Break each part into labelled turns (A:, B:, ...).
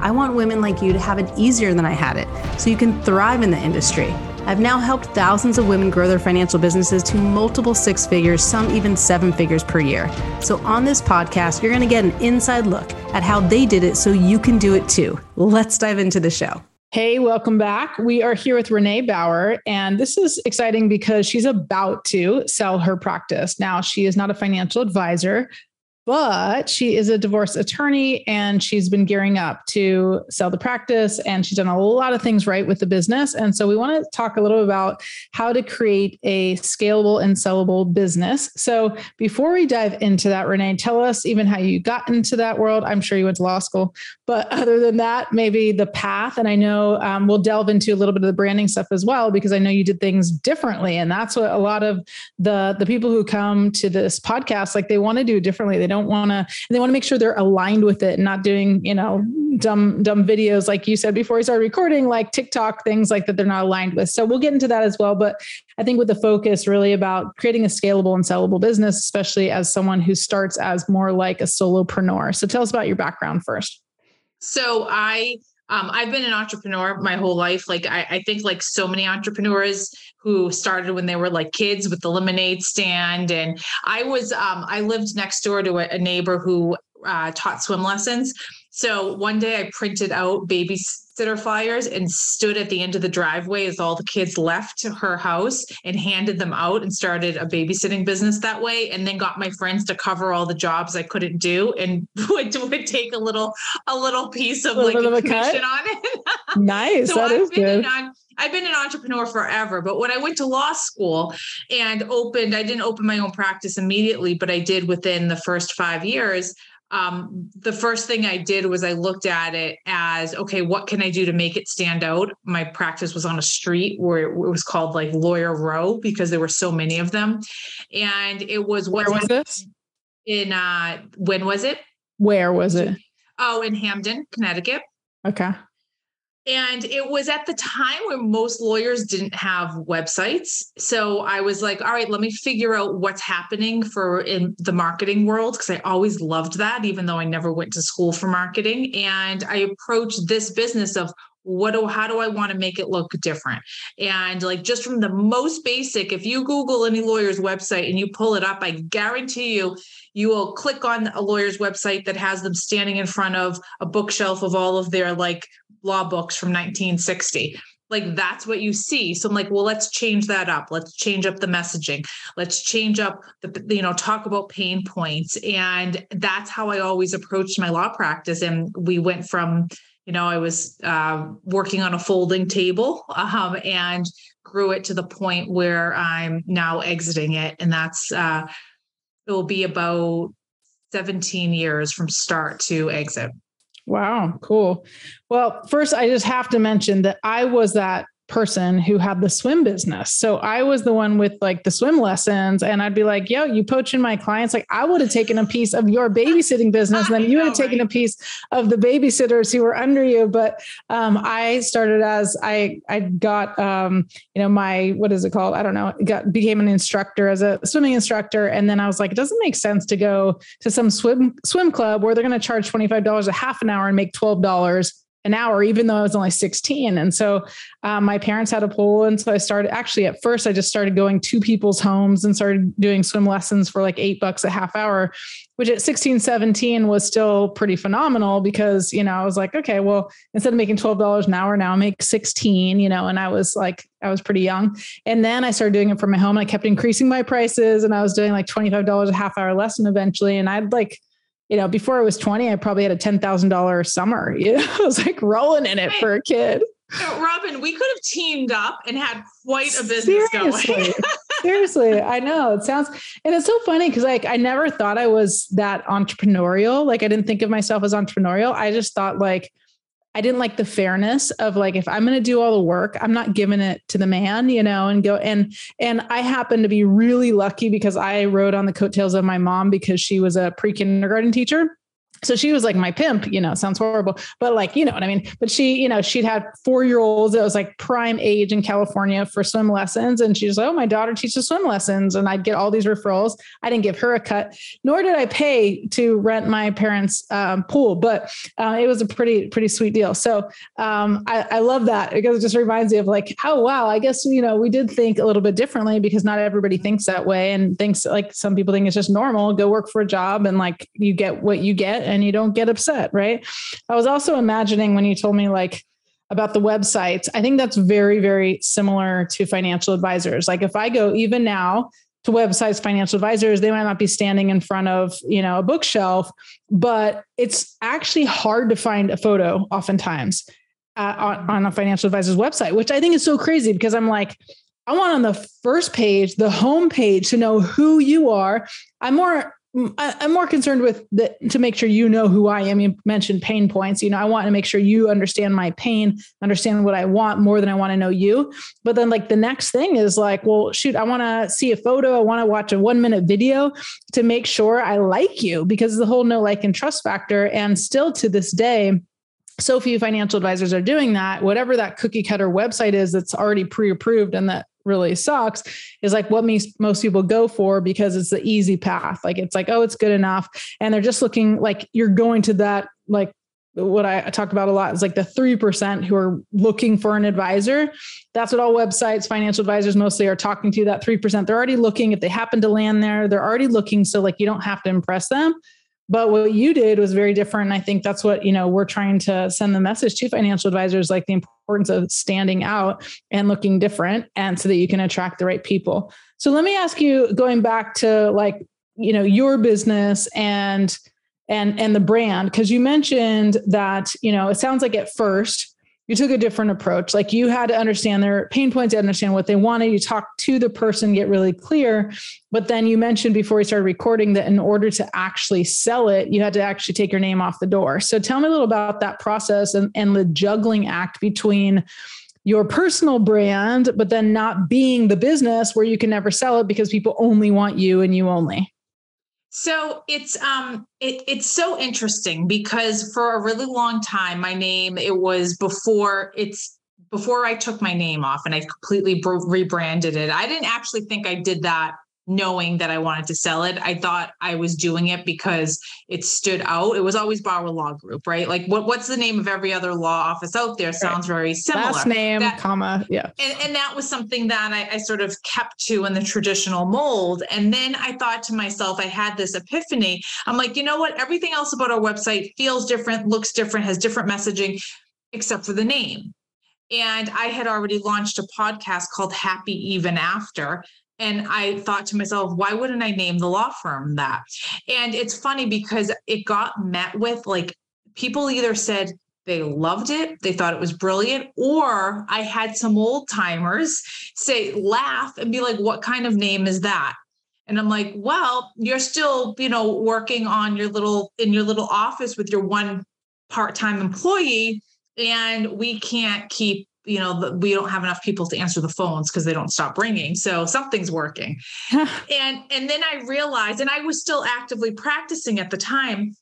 A: I want women like you to have it easier than I had it so you can thrive in the industry. I've now helped thousands of women grow their financial businesses to multiple six figures, some even seven figures per year. So, on this podcast, you're going to get an inside look at how they did it so you can do it too. Let's dive into the show.
B: Hey, welcome back. We are here with Renee Bauer, and this is exciting because she's about to sell her practice. Now, she is not a financial advisor, but she is a divorce attorney and she's been gearing up to sell the practice and she's done a lot of things right with the business. And so we want to talk a little about how to create a scalable and sellable business. So before we dive into that, Renee, tell us even how you got into that world. I'm sure you went to law school, but other than that, maybe the path. And I know um, we'll delve into a little bit of the branding stuff as well, because I know you did things differently. And that's what a lot of the, the people who come to this podcast, like they want to do differently. They don't want to they want to make sure they're aligned with it and not doing you know dumb dumb videos like you said before we started recording like tiktok things like that they're not aligned with. So we'll get into that as well but i think with the focus really about creating a scalable and sellable business especially as someone who starts as more like a solopreneur. So tell us about your background first.
C: So i um, I've been an entrepreneur my whole life. Like I, I, think like so many entrepreneurs who started when they were like kids with the lemonade stand. And I was, um, I lived next door to a, neighbor who uh, taught swim lessons. So one day I printed out babysitter flyers and stood at the end of the driveway as all the kids left her house and handed them out and started a babysitting business that way. And then got my friends to cover all the jobs I couldn't do and would, would take a little a little piece of like a commission on it.
B: nice. so that I've is good.
C: On, I've been an entrepreneur forever, but when I went to law school and opened, I didn't open my own practice immediately, but I did within the first five years um, the first thing I did was I looked at it as okay, what can I do to make it stand out? My practice was on a street where it was called like Lawyer Row because there were so many of them, and it was
B: where was this?
C: In uh, when was it?
B: Where was it?
C: Oh, in Hamden, Connecticut.
B: Okay.
C: And it was at the time when most lawyers didn't have websites. So I was like, all right, let me figure out what's happening for in the marketing world because I always loved that, even though I never went to school for marketing. And I approached this business of what do how do i want to make it look different and like just from the most basic if you google any lawyer's website and you pull it up i guarantee you you will click on a lawyer's website that has them standing in front of a bookshelf of all of their like law books from 1960 like that's what you see. So i'm like well let's change that up. Let's change up the messaging. Let's change up the you know talk about pain points. And that's how i always approached my law practice. And we went from you know i was uh, working on a folding table um, and grew it to the point where i'm now exiting it. And that's uh, it will be about 17 years from start to exit
B: Wow, cool. Well, first, I just have to mention that I was that person who had the swim business. So I was the one with like the swim lessons, and I'd be like, yo, you poaching my clients. Like, I would have taken a piece of your babysitting business, and then you would have taken a piece of the babysitters who were under you. But um, I started as I I got um, you know, my what is it called? I don't know, got became an instructor as a swimming instructor. And then I was like, it doesn't make sense to go to some swim swim club where they're gonna charge $25 a half an hour and make $12 an hour, even though I was only 16. And so um, my parents had a pool. And so I started actually at first, I just started going to people's homes and started doing swim lessons for like eight bucks a half hour, which at 16, 17 was still pretty phenomenal because, you know, I was like, okay, well, instead of making $12 an hour, now I make 16, you know, and I was like, I was pretty young. And then I started doing it from my home and I kept increasing my prices and I was doing like $25 a half hour lesson eventually. And I'd like, you know, before I was 20, I probably had a $10,000 summer. You know, I was like rolling in it for a kid.
C: Robyn, we could have teamed up and had quite a business
B: Seriously.
C: going.
B: Seriously, I know it sounds, and it's so funny because like I never thought I was that entrepreneurial. Like I didn't think of myself as entrepreneurial. I just thought like I didn't like the fairness of like if I'm going to do all the work, I'm not giving it to the man, you know, and go and and I happen to be really lucky because I rode on the coattails of my mom because she was a pre-kindergarten teacher so she was like my pimp, you know, sounds horrible, but like, you know what I mean? But she, you know, she'd had four year olds. It was like prime age in California for swim lessons. And she's like, oh, my daughter teaches swim lessons. And I'd get all these referrals. I didn't give her a cut, nor did I pay to rent my parents' um, pool, but uh, it was a pretty, pretty sweet deal. So um, I, I love that because it just reminds me of like, oh, wow, I guess, you know, we did think a little bit differently because not everybody thinks that way and thinks like some people think it's just normal, go work for a job and like you get what you get and you don't get upset, right? I was also imagining when you told me like about the websites, I think that's very, very similar to financial advisors. Like if I go even now to websites, financial advisors, they might not be standing in front of, you know, a bookshelf, but it's actually hard to find a photo oftentimes uh, on, on a financial advisor's website, which I think is so crazy because I'm like, I want on the first page, the home page to know who you are. I'm more Mm, I, am more concerned with to make sure you know who I am. You mentioned pain points. You know, I want to make sure you understand my pain, understand what I want more than I want to know you. But then, like, the next thing is like, well, shoot, I want to see a photo. I want to watch a one minute video to make sure I like you because the whole no like and trust factor. And still to this day, so few financial advisors are doing that. Whatever that cookie cutter website is that's already pre approved and that really sucks is like what most people go for because it's the easy path. Like it's like, oh, it's good enough. And they're just looking like you're going to that, like what I talk about a lot is like the 3% who are looking for an advisor. That's what all websites, financial advisors mostly are talking to that 3%. They're already looking. If they happen to land there, they're already looking. So like you don't have to impress them. But what you did was very different. And I think that's what, you know, we're trying to send the message to financial advisors, like the importance of standing out and looking different and so that you can attract the right people. So let me ask you, going back to like, you know, your business and and and the brand, because you mentioned that, you know, it sounds like at first you took a different approach. Like you had to understand their pain points, you understand what they wanted. You talk to the person, get really clear. But then you mentioned before we started recording that in order to actually sell it, you had to actually take your name off the door. So tell me a little about that process and, and the juggling act between your personal brand, but then not being the business where you can never sell it because people only want you and you only.
C: So it's um it, it's so interesting because for a really long time my name it was before it's before I took my name off and I completely rebranded it. I didn't actually think I did that knowing that I wanted to sell it. I thought I was doing it because it stood out. It was always Bauer Law Group, right? Like what, what's the name of every other law office out there? Sounds right. very similar.
B: Last name, that, comma, yeah.
C: And, and, that was something that I, I sort of kept to in the traditional mold. And then I thought to myself, I had this epiphany. I'm like, you know what? Everything else about our website feels different, looks different, has different messaging, except for the name. And I had already launched a podcast called Happy Even After and I thought to myself, why wouldn't I name the law firm that? And it's funny because it got met with like people either said they loved it, they thought it was brilliant, or I had some old timers say, laugh and be like, what kind of name is that? And I'm like, well, you're still, you know, working on your little in your little office with your one part-time employee and we can't keep you know we don't have enough people to answer the phones because they don't stop ringing so something's working and and then i realized and i was still actively practicing at the time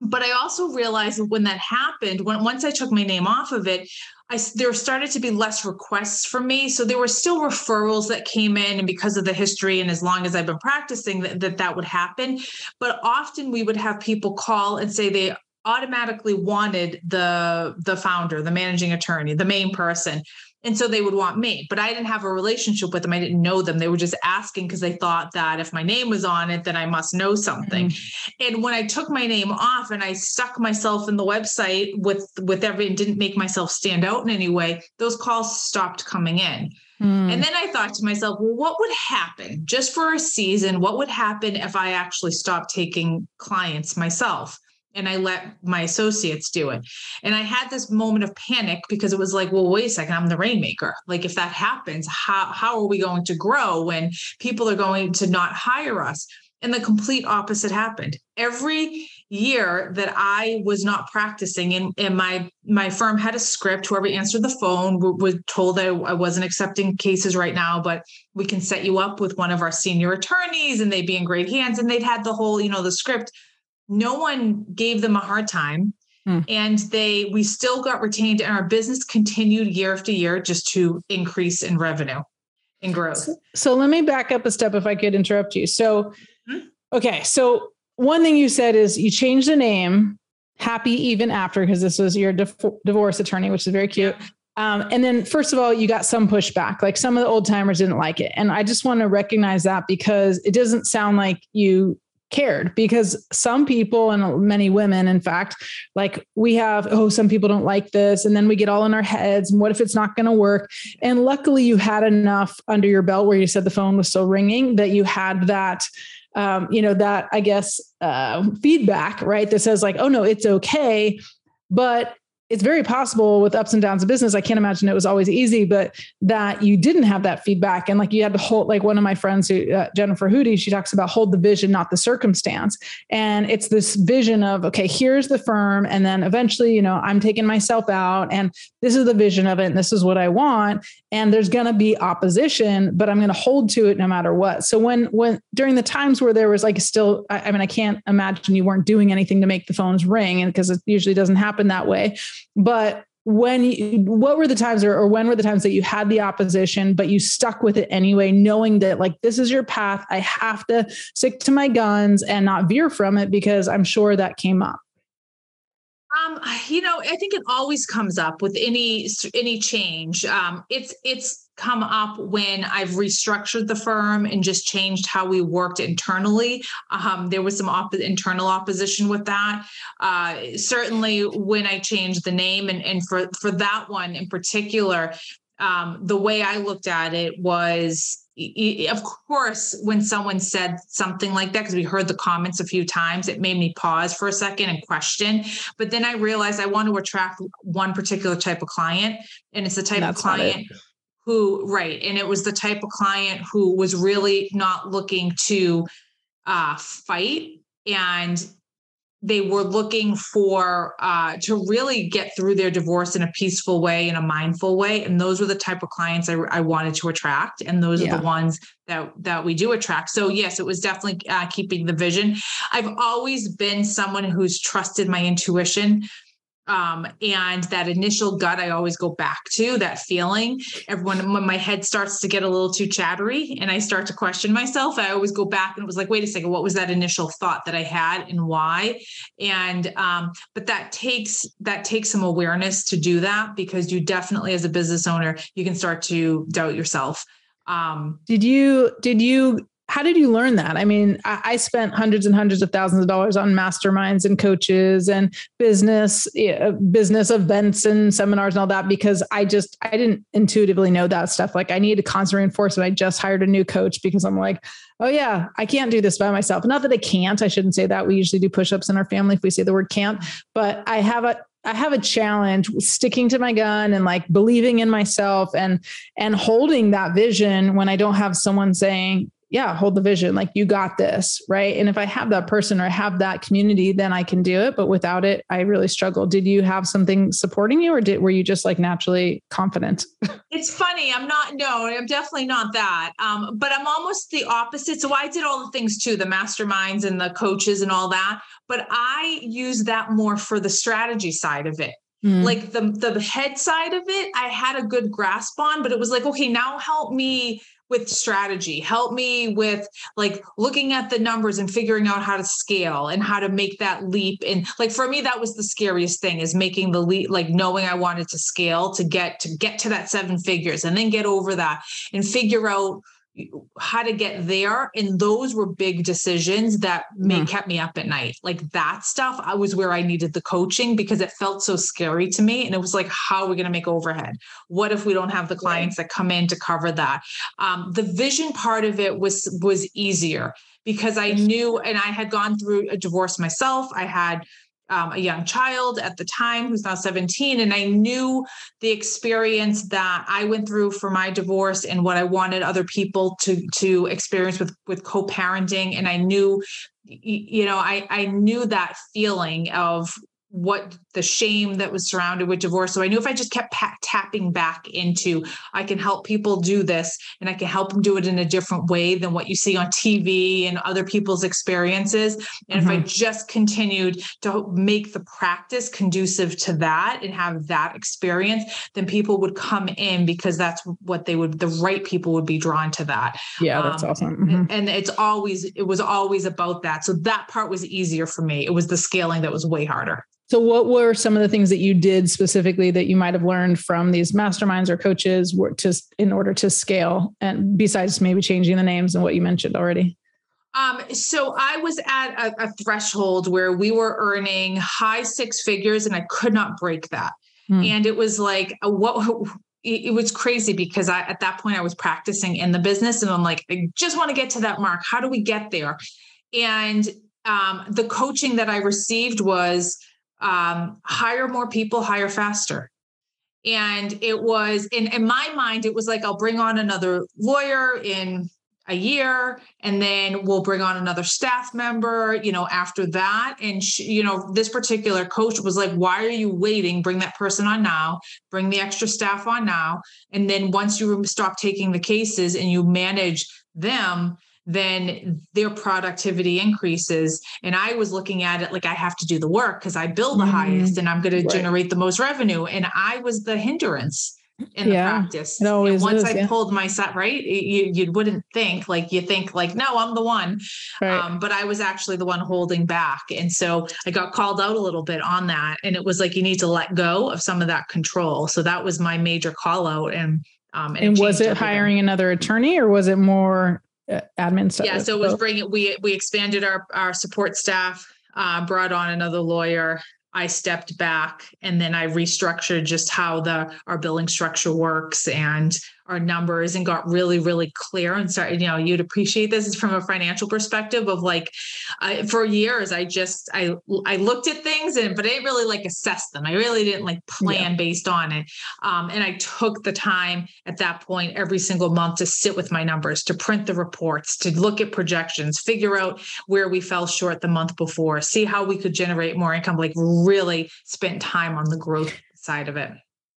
C: but i also realized when that happened when once i took my name off of it I, there started to be less requests from me. So there were still referrals that came in. And because of the history, and as long as I've been practicing, that, that, that would happen. But often we would have people call and say they automatically wanted the the founder the managing attorney the main person and so they would want me but i didn't have a relationship with them i didn't know them they were just asking because they thought that if my name was on it then i must know something mm-hmm. and when i took my name off and i stuck myself in the website with with every and didn't make myself stand out in any way those calls stopped coming in mm. and then I thought to myself, well, what would happen just for a season? What would happen if I actually stopped taking clients myself? And I let my associates do it. And I had this moment of panic because it was like, well, wait a second, I'm the rainmaker. Like if that happens, how how are we going to grow when people are going to not hire us? And the complete opposite happened. Every year that I was not practicing and, and my my firm had a script whoever answered the phone was told that I wasn't accepting cases right now but we can set you up with one of our senior attorneys and they'd be in great hands and they'd had the whole you know the script no one gave them a hard time. Hmm. and they we still got retained and our business continued year after year just to increase in revenue and growth.
B: So, so let me back up a step if I could interrupt you. So hmm? okay so one thing you said is you changed the name happy even after because this was your divorce attorney which is very cute. Um, and then first of all you got some pushback like some of the old timers didn't like it. And i just want to recognize that because it doesn't sound like you cared because some people and many women in fact like we have oh some people don't like this and then we get all in our heads and what if it's not going to work and luckily you had enough under your belt where you said the phone was still ringing that you had that um, you know, that I guess uh, feedback, right? That says like, oh no, it's okay. But it's very possible with ups and downs of business. I can't imagine it was always easy, but that you didn't have that feedback. And like you had to hold, like one of my friends, who, uh, Jennifer Hootie, she talks about hold the vision, not the circumstance. And it's this vision of, okay, here's the firm. And then eventually, you know, I'm taking myself out and this is the vision of it. And this is what I want. And there's going to be opposition, but I'm going to hold to it no matter what. So when, when during the times where there was like still, I, I mean, I can't imagine you weren't doing anything to make the phones ring and because it usually doesn't happen that way but when you, what were the times or, or when were the times that you had the opposition but you stuck with it anyway knowing that like this is your path i have to stick to my guns and not veer from it because i'm sure that came up
C: um, you know, I think it always comes up with any any change. Um, it's it's come up when I've restructured the firm and just changed how we worked internally. Um, there was some op- internal opposition with that. Uh, certainly, when I changed the name, and, and for for that one in particular, um, the way I looked at it was. Of course, when someone said something like that, because we heard the comments a few times, it made me pause for a second and question. But then I realized I want to attract one particular type of client, and it's the type That's of client who right and it was the type of client who was really not looking to uh, fight and they were looking for uh, to really get through their divorce in a peaceful way in a mindful way. And those were the type of clients i, I wanted to attract. And those yeah. are the ones that that we do attract. So yes it was definitely uh, keeping the vision. I've always been someone who's trusted my intuition um, and that initial gut i always go back to that feeling everyone when my head starts to get a little too chattery and i start to question myself i always go back and it was like wait a second what was that initial thought that i had and why? And um, but that takes that takes some awareness to do that because you definitely as a business owner you can start to doubt yourself.
B: Um, did you did you how did you learn that? I mean, I, I, spent hundreds and hundreds of thousands of dollars on masterminds and coaches and business uh, business events and seminars and all that because I just I didn't intuitively know that stuff. Like I needed constant reinforcement. I just hired a new coach because I'm like, oh yeah, I can't do this by myself. Not that I can't. I shouldn't say that. We usually do push-ups in our family if we say the word can't. But I have a I have a challenge sticking to my gun and like believing in myself and and holding that vision when I don't have someone saying, yeah, hold the vision. Like you got this. Right. And if I have that person or I have that community, then I can do it. But without it, I really struggle. Did you have something supporting you or did, were you just like naturally confident?
C: It's funny. I'm not, no, I'm definitely not that. Um, but I'm almost the opposite. So I did all the things too, the masterminds and the coaches and all that. But I use that more for the strategy side of it. Mm. Like the the head side of it, I had a good grasp on, but it was like, okay, now help me with strategy. Help me with like looking at the numbers and figuring out how to scale and how to make that leap and like for me that was the scariest thing is making the leap like knowing i wanted to scale to get to get to that seven figures and then get over that and figure out how to get there and those were big decisions that may mm. kept me up at night. Like that stuff i was where i needed the coaching because it felt so scary to me and it was like how are we going to make overhead? What if we don't have the clients that come in to cover that? Um, the vision part of it was was easier because i knew and i had gone through a divorce myself i had um, a young child at the time who's now 17 and i knew the experience that i went through for my divorce and what i wanted other people to to experience with with co-parenting. And i knew you know i i knew that feeling of what the shame that was surrounded with divorce. So I knew if I just kept pa- tapping back into, I can help people do this and I can help them do it in a different way than what you see on TV and other people's experiences. And mm-hmm. if I mm-hmm. just continued to make the practice conducive to that and have that experience, then people would come in because that's what they would, the right people would be drawn to that.
B: Yeah, that's um, awesome.
C: Mm-hmm. And, and it's always, it was always about that. So that part was easier for me. It was the scaling that was way harder.
B: So, what were some of the things that you did specifically that you might have learned from these masterminds or coaches to, in order to scale, and besides maybe changing the names and what you mentioned already?
C: Um, so I was at a, a, threshold where we were earning high six figures, and I could not break that. Hmm. And it was like, what? It was crazy because I, at that point, I was practicing in the business, and I'm like, I just want to get to that mark. How do we get there? And um, the coaching that I received was um, hire more people, hire faster. And it was in, in my mind, it was like, I'll bring on another lawyer in a year and then we'll bring on another staff member you know after that. And she, you know this particular coach was like why are you waiting? Bring that person on now. Bring the extra staff on now. And then once you stop taking the cases and you manage them then their productivity increases. And I was looking at it like I have to do the work because I bill the mm-hmm. highest and I'm going right. to generate the most revenue. And I was the hindrance in the yeah, practice. and once is, I yeah. pulled my set right, you you wouldn't think like you think like no, I'm the one, right. um, but I was actually the one holding back, and so I got called out a little bit on that, and it was like you need to let go of some of that control. So that was my major call out, and um,
B: and, and was it everything. hiring another attorney or was it more admin stuff.
C: Yeah, so it was bringing we we expanded our our support staff, uh, brought on another lawyer. I stepped back and then I restructured just how the our billing structure works and our numbers and got really really clear and started you know you'd appreciate this is from a financial perspective of like I, for years i just i i looked at things and but i didn't really like assess them. I really didn't like plan yeah. based on it. Um, and i took the time at that point every single month to sit with my numbers to print the reports to look at projections figure out where we fell short the month before see how we could generate more income like really spent time on the growth side of it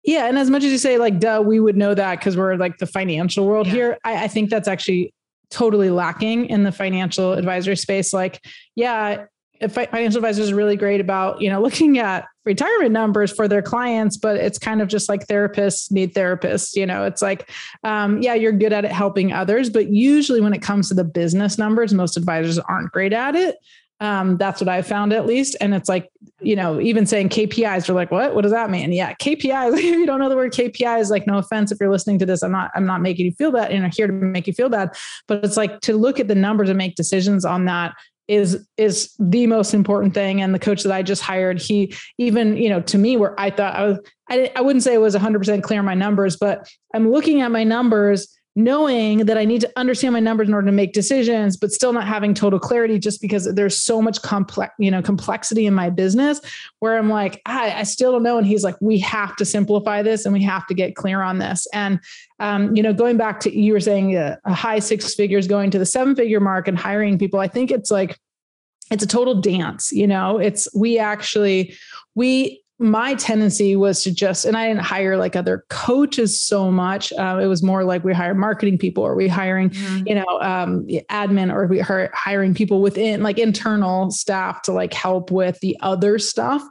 B: yeah. And as much as you say, like, duh, we would know that because we're like the financial world yeah. here, I, I think that's actually totally lacking in the financial advisory space. Like, yeah, financial advisors are really great about you know looking at retirement numbers for their clients but it's kind of just like therapists need therapists you know it's like um, yeah you're good at it helping others but usually when it comes to the business numbers most advisors aren't great at it um, that's what I found at least. And it's like, you know, even saying KPIs, are like, what? What does that mean? Yeah, KPIs. if you don't know the word KPIs, like, no offense if you're listening to this, I'm not, I'm not making you feel bad, you know, here to make you feel bad. But it's like to look at the numbers and make decisions on that is is the most important thing and the coach that i just hired he even you know to me where i thought i was i, I wouldn't say it was 100% clear my numbers but i'm looking at my numbers knowing that I need to understand my numbers in order to make decisions, but still not having total clarity just because there's so much complex, you know, complexity in my business where I'm like, I, I still don't know. And he's like, we have to simplify this and we have to get clear on this. And, um, you know, going back to, you were saying a, a high six figures going to the seven figure mark and hiring people, I think it's like, it's a total dance, you know, it's, we actually, we my tendency was to just, and I didn't hire like other coaches so much. Uh, it was more like we hire marketing people, or we hiring, mm-hmm. you know, um, admin, or we are hiring people within like internal staff to like help with the other stuff.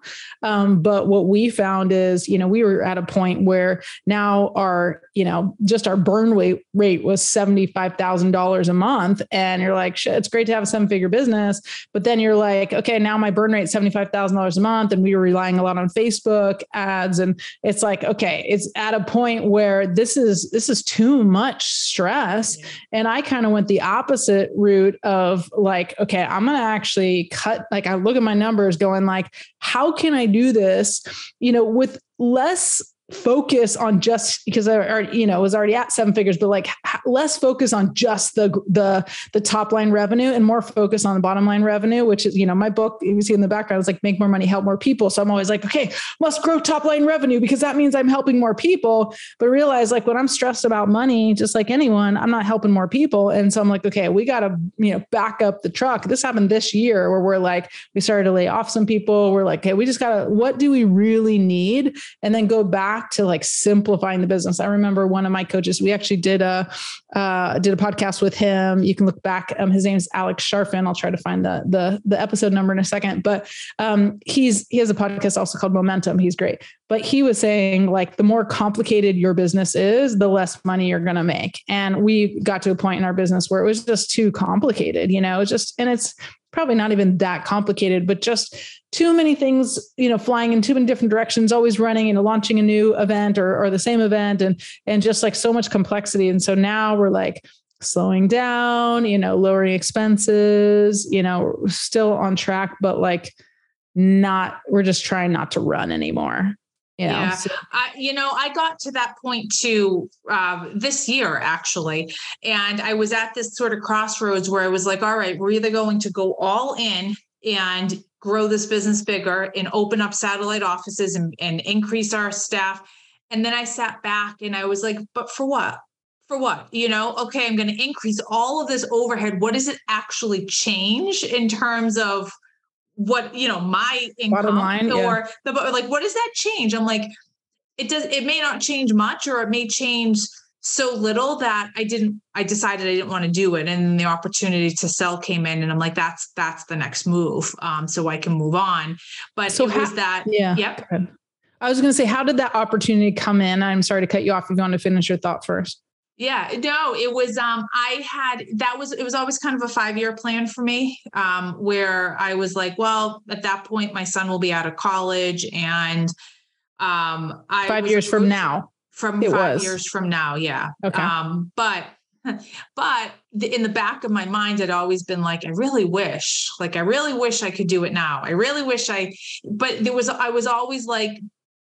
B: Um, but what we found is, you know, we were at a point where now our, you know, just our burn rate rate was seventy five thousand dollars a month, and you're like, shit, it's great to have a seven figure business, but then you're like, okay, now my burn rate seventy five thousand dollars a month, and we were relying a lot on Facebook ads. And it's like, okay, it's at a point where this is this is too much stress. Yeah. And I kind of went the opposite route of like, okay, I'm gonna actually cut, like I look at my numbers going like, how can I do this, you know, with less focus on just because I already, you know, was already at seven figures, but like less focus on just the the the top line revenue and more focus on the bottom line revenue, which is, you know, my book you see in the background is like make more money, help more people. So I'm always like, okay, must grow top line revenue because that means I'm helping more people. But realize like when I'm stressed about money, just like anyone, I'm not helping more people. And so I'm like, okay, we gotta, you know, back up the truck. This happened this year where we're like, we started to lay off some people. We're like, okay, we just gotta, what do we really need? And then go back back to like simplifying the business. I remember one of my coaches, we actually did a uh, did a podcast with him. You can look back. Um, his name is Alex Charfen. I'll try to find the the the episode number in a second. But um, he's he has a podcast also called Momentum. He's great. But he was saying like the more complicated your business is, the less money you're going to make. And we got to a point in our business where it was just too complicated. You know, just and it's probably not even that complicated, but just too many things, you know, flying in too many different directions, always running, know, launching a new event or, or the same event and, and just like so much complexity. And so now we're like slowing down, you know, lowering expenses, you know, still on track, but like not, we're just trying not to run anymore. You know?
C: Yeah, so. I, you know, I got to that point too uh, this year actually, and I was at this sort of crossroads where I was like, "All right, we're either going to go all in and grow this business bigger and open up satellite offices and, and increase our staff. And then I sat back and I was like, but for what? For what? You know, okay, I'm going to increase all of this overhead. What does it actually change in terms of what, you know, my income line, or yeah. the, like, what does that change? I'm like, it does, it may not change much or it may change so little that I didn't I decided I didn't want to do it. And the opportunity to sell came in and I'm like that's that's the next move um so I can move on. But so it how, was that
B: yeah.
C: yep.
B: I was going to say how did that opportunity come in? I'm sorry to cut you off if you want to finish your thought first
C: yeah, no, it was um I had that was it was always kind of a 5-year plan for me um where I was like, well, at that point my son will be out of college and um I
B: 5 years from now
C: from it five was. years from now. Yeah. Okay. Um, but but in the back of my mind had always been like i really wish like i really wish i could do it now i really wish i but there was i was always like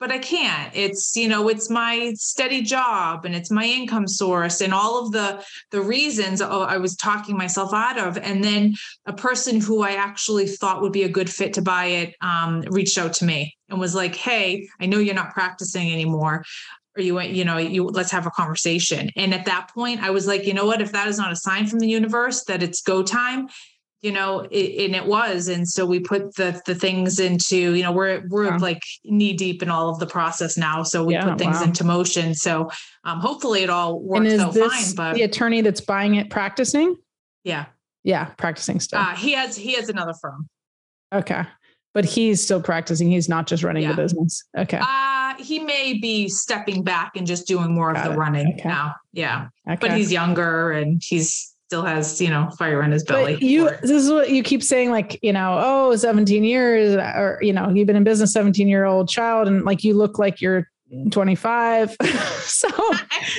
C: but i can't it's you know it's my steady job and it's my income source and all of the the reasons i was talking myself out of and then a person who i actually thought would be a good fit to buy it um, reached out to me and was like hey i know you're not practicing anymore or you went, you know, you let's have a conversation. And at that point, I was like, you know what? If that is not a sign from the universe that it's go time, you know, it, and it was. And so we put the the things into, you know, we're we're wow. like knee deep in all of the process now. So we yeah, put things wow. into motion. So um, hopefully it all works out fine. But
B: the attorney that's buying it practicing?
C: Yeah.
B: Yeah, practicing stuff.
C: Uh, he has he has another firm.
B: Okay. But he's still practicing. He's not just running yeah. the business. Okay.
C: Uh, he may be stepping back and just doing more Got of the it. running okay. now. Yeah. Okay. But he's younger and he's still has, you know, fire in his belly.
B: But you this is what you keep saying, like, you know, oh, 17 years, or you know, you've been in business 17 year old child, and like you look like you're 25 so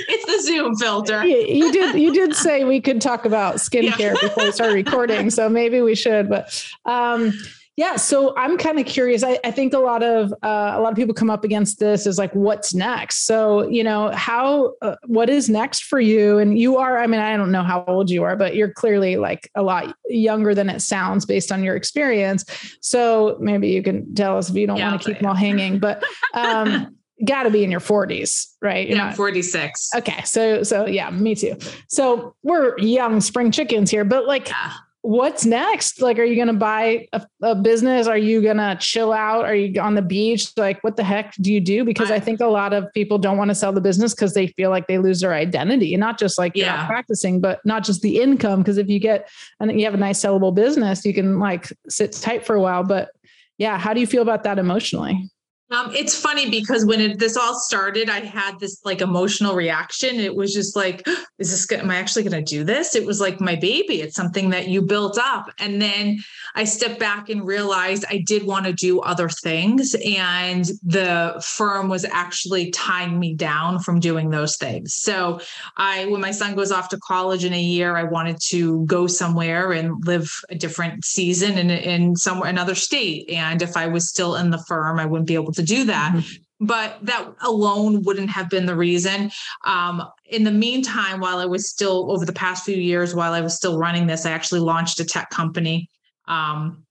C: it's the zoom filter
B: you, you, did you did say we could talk about skincare yeah. before we started recording so maybe we should but um yeah, so I'm kind of curious. I, I, think a lot of uh, a lot of people come up against this is like, what's next? So you know, how uh, what is next for you? And you are, I mean, I don't know how old you are, but you're clearly like a lot younger than it sounds based on your experience. So maybe you can tell us if you don't yeah, want to keep them all hanging, but um, got to be in your 40s, right?
C: You're yeah, not, 46.
B: Okay, so so yeah, me too. So we're young spring chickens here, but like. Yeah what's next? Like, are you going to buy a, a, business? Are you going to chill out? Are you on the beach? Like, what the heck do you do? Because I, I think a lot of people don't want to sell the business because they feel like they lose their identity and not just like yeah. you're practicing, but not just the income. Because if you get and you have a nice sellable business, you can like sit tight for a while. But yeah, how do you feel about that emotionally?
C: Um, it's funny because when it, this all started, I had this like emotional reaction. It was just like, is this, am I actually going to do this? It was like my baby. It's something that you built up. And then I stepped back and realized I did want to do other things. And the firm was actually tying me down from doing those things. So I, when my son goes off to college in a year, I wanted to go somewhere and live a different season in, in somewhere, another state. And if I was still in the firm, I wouldn't be able to do that. Mm-hmm. but that alone wouldn't have been the reason. Um, in the meantime, while I was still over the past few years, while I was still running this, I actually launched a tech company um,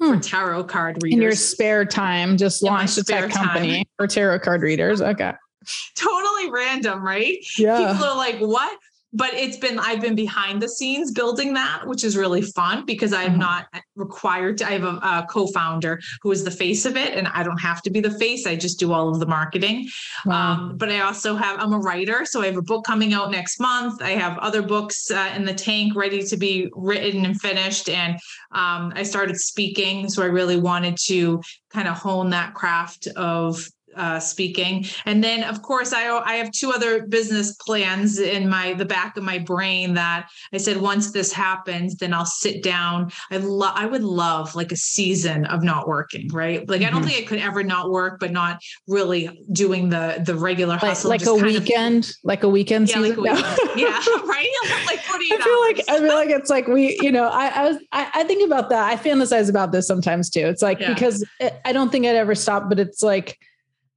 C: hmm. for tarot card readers.
B: In your spare time, just in launched a tech company time. for tarot card readers. Okay.
C: totally random, right?
B: Yeah.
C: People are like, what? But it's been I've been behind the scenes building that, which is really fun because I'm mm-hmm. not required to. I have a, a, co-founder who is the face of it, and I don't have to be the face. I just do all of the marketing. Wow. Um, but I also have I'm a writer, so I have a book coming out next month. I have other books uh, in the tank ready to be written and finished, and um, I started speaking, so I really wanted to kind of hone that craft of uh, speaking. And then, of course, I I have two other business plans in my the back of my brain that I said once this happens, then I'll sit down. I love I would love like a season of not working, right? Like mm-hmm. I don't mm-hmm. think I could ever not work, but not really doing the the regular hustle.
B: Like, like a weekend, of, like a weekend.
C: Yeah,
B: season?
C: like a weekend. yeah, right. Like I
B: feel like I feel like it's like we, you know, I I, was, I, I think about that. I fantasize about this sometimes too. It's like yeah. because it, I don't think I'd ever stop, but it's like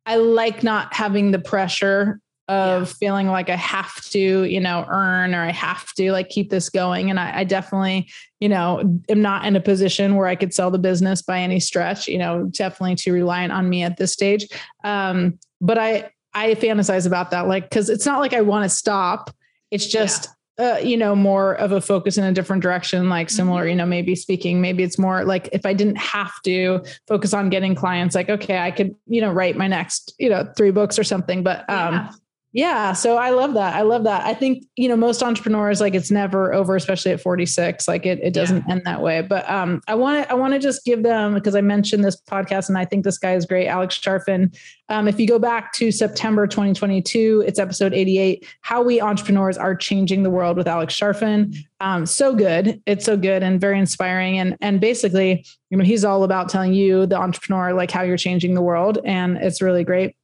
B: I like not having the pressure of yeah. feeling like I have to, you know, earn or I have to like keep this going. And I, I, definitely, you know, am not in a position where I could sell the business by any stretch, you know, definitely too reliant on me at this stage. Um, but I, I fantasize about that, like, cause it's not like I want to stop. It's just, yeah uh, you know, more of a focus in a different direction, like similar, mm-hmm. you know, maybe speaking, maybe it's more like if I didn't have to focus on getting clients, like, okay, I could, you know, write my next, you know, three books or something. But um, yeah. Yeah. So I love that. I love that. I think, you know, most entrepreneurs, like it's never over, especially at 46. Like it, it doesn't yeah. end that way. But um, I want to, I want to just give them because I mentioned this podcast and I think this guy is great, Alex Charfen. Um, if you go back to September 2022, it's episode 88, How We Entrepreneurs Are Changing the World with Alex Charfen. Um, so good. It's so good and very inspiring. And and basically, you know, he's all about telling you, the entrepreneur, like how you're changing the world. And it's really great.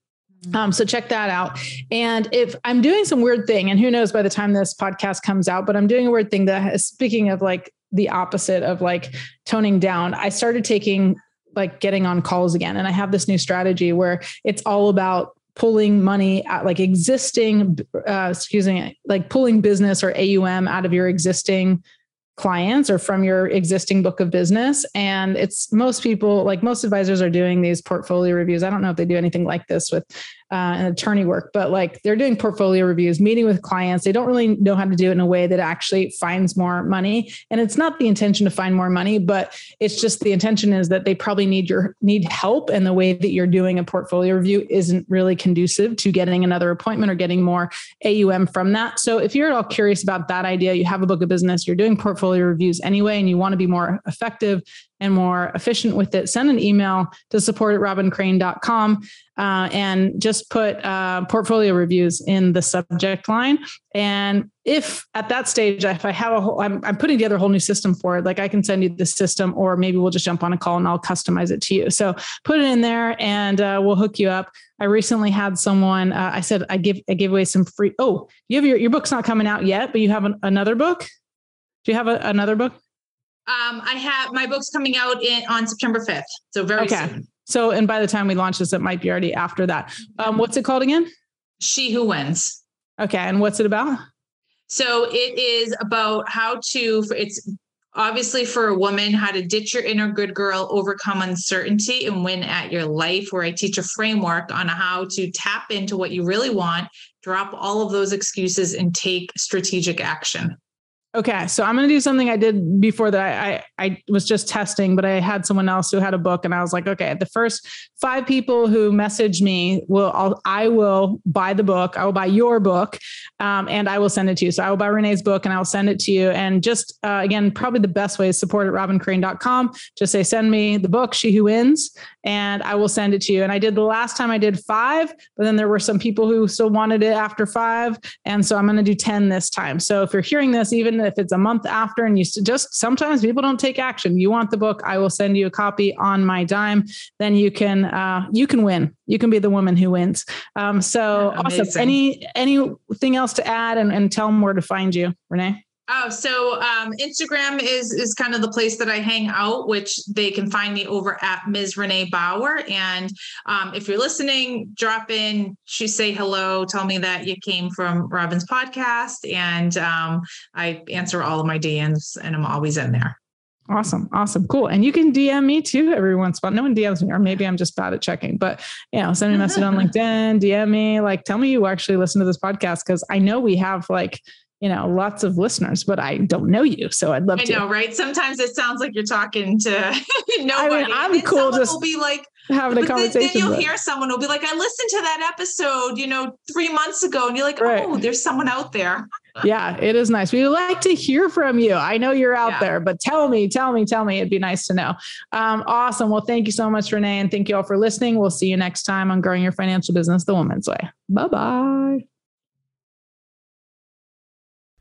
B: Um, so check that out. And if I'm doing some weird thing, and who knows by the time this podcast comes out, but I'm doing a weird thing that speaking of like the opposite of like toning down, I started taking like getting on calls again. And I have this new strategy where it's all about pulling money at like existing, uh, excuse me, like pulling business or AUM out of your existing clients or from your existing book of business. And it's most people, like most advisors, are doing these portfolio reviews. I don't know if they do anything like this with uh, an attorney work, but like they're doing portfolio reviews, meeting with clients. They don't really know how to do it in a way that actually finds more money. And it's not the intention to find more money, but it's just the intention is that they probably need your need help. And the way that you're doing a portfolio review isn't really conducive to getting another appointment or getting more AUM from that. So if you're at all curious about that idea, you have a book of business, you're doing portfolio reviews anyway, and you want to be more effective and more efficient with it, send an email to support at robyncrane.com uh, and just put uh, portfolio reviews in the subject line. And if at that stage, if I have a whole, I'm, I'm putting together a whole new system for it, like I can send you the system, or maybe we'll just jump on a call and I'll customize it to you. So put it in there and uh, we'll hook you up. I recently had someone, uh, I said, I give, I give away some free, oh, you have your, your book's not coming out yet, but you have an, another book. Do you have a, another book?
C: Um, I have my book's coming out in on September 5th. So very okay. Soon.
B: So, and by the time we launch this, it might be already after that. Um, what's it called again?
C: She Who Wins.
B: Okay. And what's it about?
C: So it is about how to, it's obviously for a woman, how to ditch your inner good girl, overcome uncertainty, and win at your life, where I teach a framework on how to tap into what you really want, drop all of those excuses, and take strategic action.
B: Okay, so I'm going to do something I did before that. I, I, I was just testing, but I had someone else who had a book, and I was like, okay, the first five people who message me will I'll, I will buy the book. I will buy your book, um, and I will send it to you. So I will buy Renee's book, and I will send it to you. And just uh, again, probably the best way is support at robyncrane.com. Just say send me the book, She Who Wins, and I will send it to you. And I did the last time I did five, but then there were some people who still wanted it after five, and so I'm going to do ten this time. So if you're hearing this, even if it's a month after and you just sometimes people don't take action. You want the book i will send you a copy on my dime. Then you can uh, you can win. You can be the woman who wins. Um, so yeah, awesome. any anything else to add and, and tell them where to find you renee
C: Oh, so um, Instagram is is kind of the place that I hang out, which they can find me over at Ms. Renee Bauer. And um, if you're listening, drop in, she say hello, tell me that you came from Robyn's podcast, and um, I answer all of my DMs, and I'm always in there.
B: Awesome. Awesome. Cool. And you can DM me too every once in a while. No one DMs me, or maybe I'm just bad at checking, but you know, send me a message on LinkedIn, DM me, like tell me you actually listen to this podcast. Cause I know we have like, you know, lots of listeners, but I don't know you. So I'd love
C: I
B: to.
C: know, right? Sometimes it sounds like you're talking to nobody.
B: I mean, I'm cool just
C: will be like
B: having a conversation.
C: then you'll
B: but-
C: hear someone who'll be like, I listened to that episode, you know, three months ago. And you're like,
B: Right.
C: oh, there's someone out there.
B: yeah, it is nice. We like to hear from you. I know you're out
C: Yeah.
B: there, but tell me, tell me, tell me. It'd be nice to know. Um, awesome. Well, thank you so much, Renee. And thank you all for listening. We'll see you next time on Growing Your Financial Business the Woman's Way. Bye bye.